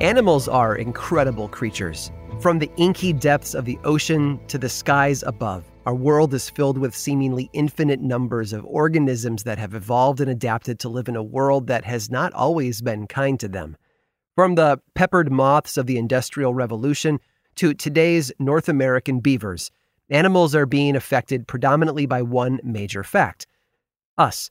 Animals are incredible creatures. From the inky depths of the ocean to the skies above, our world is filled with seemingly infinite numbers of organisms that have evolved and adapted to live in a world that has not always been kind to them. From the peppered moths of the Industrial Revolution to today's North American beavers, animals are being affected predominantly by one major fact us.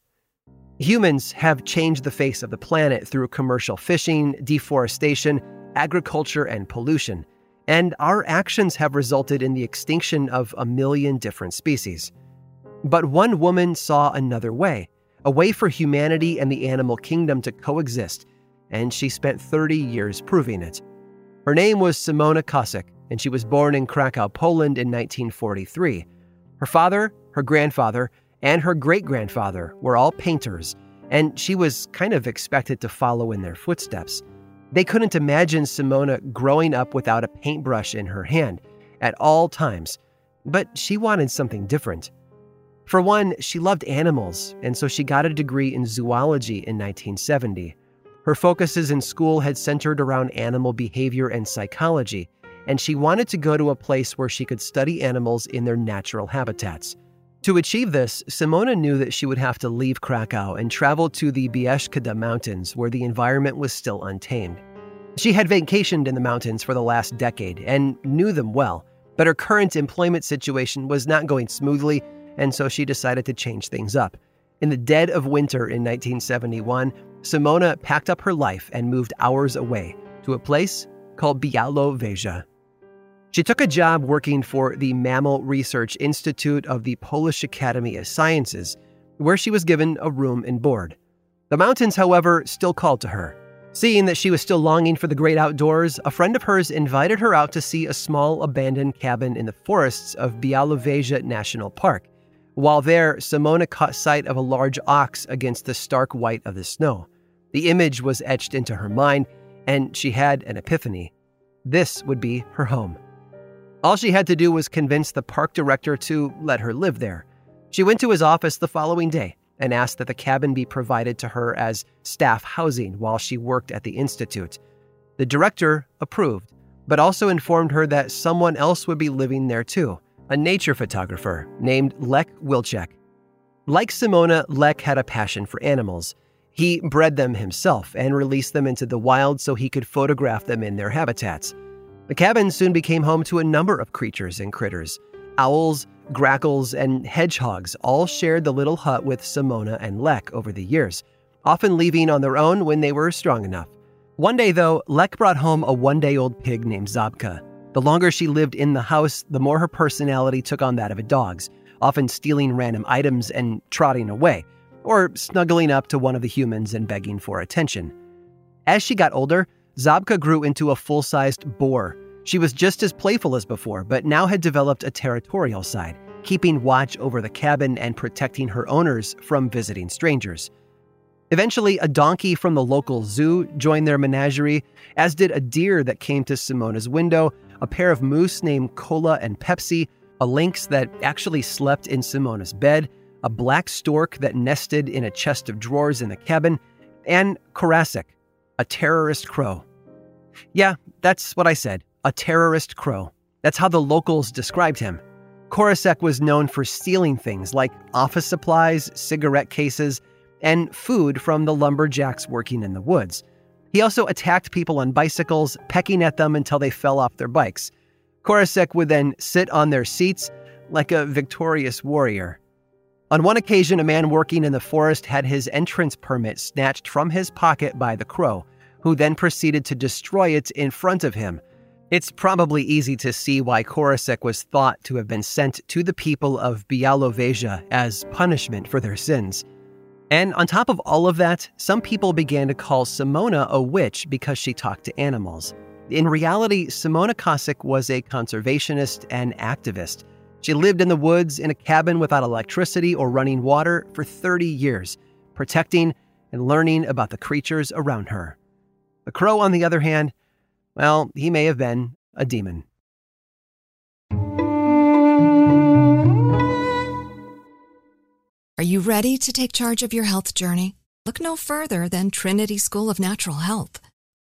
Humans have changed the face of the planet through commercial fishing, deforestation, agriculture, and pollution, and our actions have resulted in the extinction of a million different species. But one woman saw another way, a way for humanity and the animal kingdom to coexist, and she spent 30 years proving it. Her name was Simona Kossak, and she was born in Krakow, Poland in 1943. Her father, her grandfather, and her great grandfather were all painters, and she was kind of expected to follow in their footsteps. They couldn't imagine Simona growing up without a paintbrush in her hand at all times, but she wanted something different. For one, she loved animals, and so she got a degree in zoology in 1970. Her focuses in school had centered around animal behavior and psychology, and she wanted to go to a place where she could study animals in their natural habitats. To achieve this, Simona knew that she would have to leave Krakow and travel to the Bieszczady Mountains, where the environment was still untamed. She had vacationed in the mountains for the last decade and knew them well, but her current employment situation was not going smoothly, and so she decided to change things up. In the dead of winter in 1971, Simona packed up her life and moved hours away to a place called Białowieża. She took a job working for the Mammal Research Institute of the Polish Academy of Sciences, where she was given a room and board. The mountains, however, still called to her. Seeing that she was still longing for the great outdoors, a friend of hers invited her out to see a small abandoned cabin in the forests of Białowieża National Park. While there, Simona caught sight of a large ox against the stark white of the snow. The image was etched into her mind, and she had an epiphany. This would be her home. All she had to do was convince the park director to let her live there. She went to his office the following day and asked that the cabin be provided to her as staff housing while she worked at the Institute. The director approved, but also informed her that someone else would be living there too a nature photographer named Lech Wilczek. Like Simona, Lech had a passion for animals. He bred them himself and released them into the wild so he could photograph them in their habitats. The cabin soon became home to a number of creatures and critters. Owls, grackles, and hedgehogs all shared the little hut with Simona and Lech over the years, often leaving on their own when they were strong enough. One day, though, Lech brought home a one day old pig named Zabka. The longer she lived in the house, the more her personality took on that of a dog's, often stealing random items and trotting away, or snuggling up to one of the humans and begging for attention. As she got older, Zabka grew into a full sized boar. She was just as playful as before, but now had developed a territorial side, keeping watch over the cabin and protecting her owners from visiting strangers. Eventually, a donkey from the local zoo joined their menagerie, as did a deer that came to Simona's window, a pair of moose named Cola and Pepsi, a lynx that actually slept in Simona's bed, a black stork that nested in a chest of drawers in the cabin, and Korosek, a terrorist crow. Yeah, that's what I said a terrorist crow. That's how the locals described him. Korosek was known for stealing things like office supplies, cigarette cases, and food from the lumberjacks working in the woods. He also attacked people on bicycles, pecking at them until they fell off their bikes. Korosek would then sit on their seats like a victorious warrior. On one occasion, a man working in the forest had his entrance permit snatched from his pocket by the crow, who then proceeded to destroy it in front of him. It's probably easy to see why Korosek was thought to have been sent to the people of Białowieża as punishment for their sins. And on top of all of that, some people began to call Simona a witch because she talked to animals. In reality, Simona Kossak was a conservationist and activist. She lived in the woods in a cabin without electricity or running water for 30 years, protecting and learning about the creatures around her. The crow, on the other hand, well, he may have been a demon. Are you ready to take charge of your health journey? Look no further than Trinity School of Natural Health.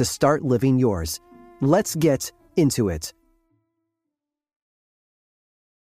to start living yours. Let's get into it.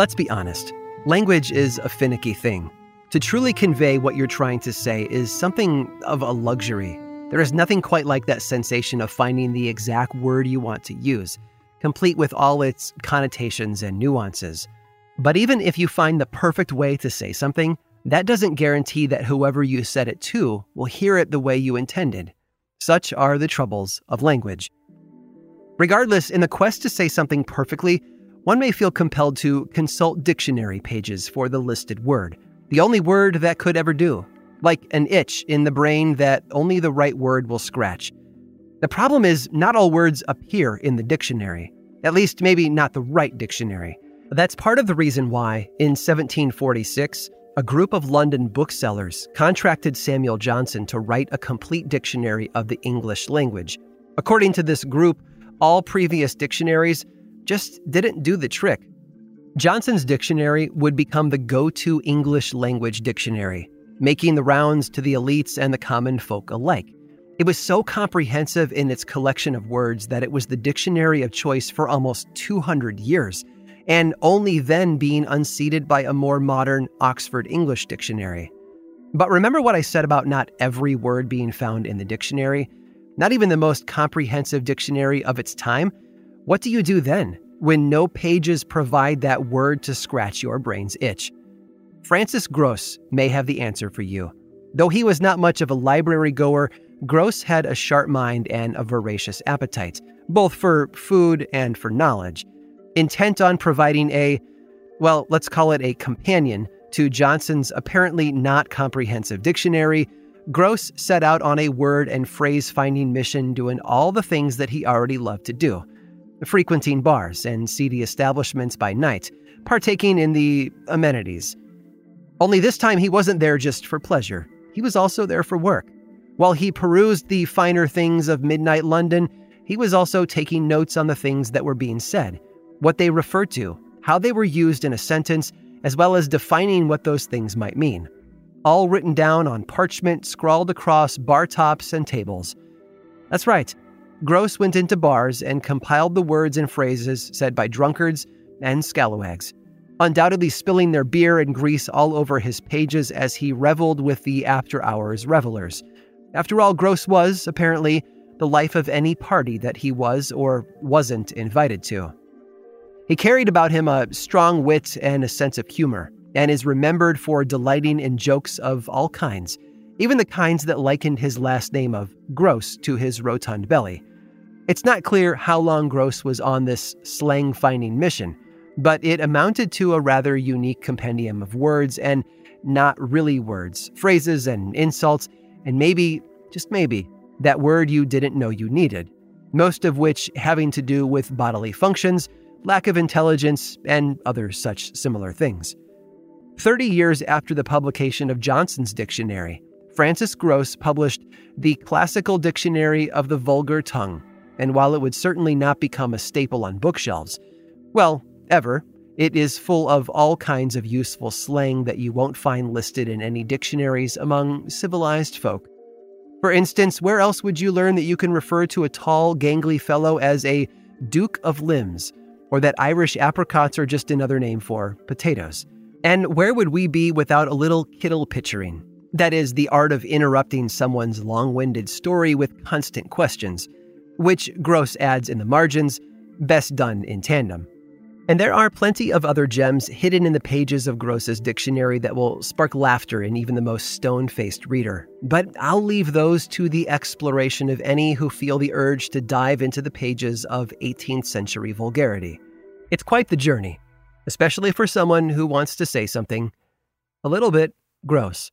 Let's be honest language is a finicky thing. To truly convey what you're trying to say is something of a luxury. There is nothing quite like that sensation of finding the exact word you want to use, complete with all its connotations and nuances. But even if you find the perfect way to say something, that doesn't guarantee that whoever you said it to will hear it the way you intended. Such are the troubles of language. Regardless, in the quest to say something perfectly, one may feel compelled to consult dictionary pages for the listed word, the only word that could ever do, like an itch in the brain that only the right word will scratch. The problem is, not all words appear in the dictionary, at least, maybe not the right dictionary. That's part of the reason why, in 1746, a group of London booksellers contracted Samuel Johnson to write a complete dictionary of the English language. According to this group, all previous dictionaries just didn't do the trick. Johnson's dictionary would become the go to English language dictionary, making the rounds to the elites and the common folk alike. It was so comprehensive in its collection of words that it was the dictionary of choice for almost 200 years and only then being unseated by a more modern Oxford English dictionary. But remember what I said about not every word being found in the dictionary? Not even the most comprehensive dictionary of its time? What do you do then when no pages provide that word to scratch your brain's itch? Francis Grose may have the answer for you. Though he was not much of a library goer, Grose had a sharp mind and a voracious appetite, both for food and for knowledge intent on providing a, well, let's call it a companion to Johnson's apparently not comprehensive dictionary, Grose set out on a word and phrase finding mission doing all the things that he already loved to do frequenting bars and seedy establishments by night, partaking in the amenities. Only this time he wasn't there just for pleasure, he was also there for work. While he perused the finer things of midnight London, he was also taking notes on the things that were being said what they referred to, how they were used in a sentence, as well as defining what those things might mean. All written down on parchment scrawled across bar tops and tables. That's right. Grose went into bars and compiled the words and phrases said by drunkards and scalawags, undoubtedly spilling their beer and grease all over his pages as he reveled with the after hours revelers. After all, Grose was, apparently, the life of any party that he was or wasn't invited to. He carried about him a strong wit and a sense of humor, and is remembered for delighting in jokes of all kinds, even the kinds that likened his last name of Grose to his rotund belly. It's not clear how long Grose was on this slang finding mission, but it amounted to a rather unique compendium of words and not really words, phrases and insults, and maybe, just maybe, that word you didn't know you needed, most of which having to do with bodily functions lack of intelligence, and other such similar things. Thirty years after the publication of Johnson's dictionary, Francis Grose published the Classical Dictionary of the Vulgar Tongue, and while it would certainly not become a staple on bookshelves, well, ever, it is full of all kinds of useful slang that you won't find listed in any dictionaries among civilized folk. For instance, where else would you learn that you can refer to a tall, gangly fellow as a Duke of Limbs, or that Irish apricots are just another name for potatoes. And where would we be without a little kittle pitchering? That is, the art of interrupting someone's long winded story with constant questions, which Grose adds in the margins, best done in tandem. And there are plenty of other gems hidden in the pages of Grose's dictionary that will spark laughter in even the most stone faced reader. But I'll leave those to the exploration of any who feel the urge to dive into the pages of 18th century vulgarity. It's quite the journey, especially for someone who wants to say something a little bit gross.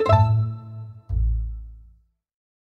you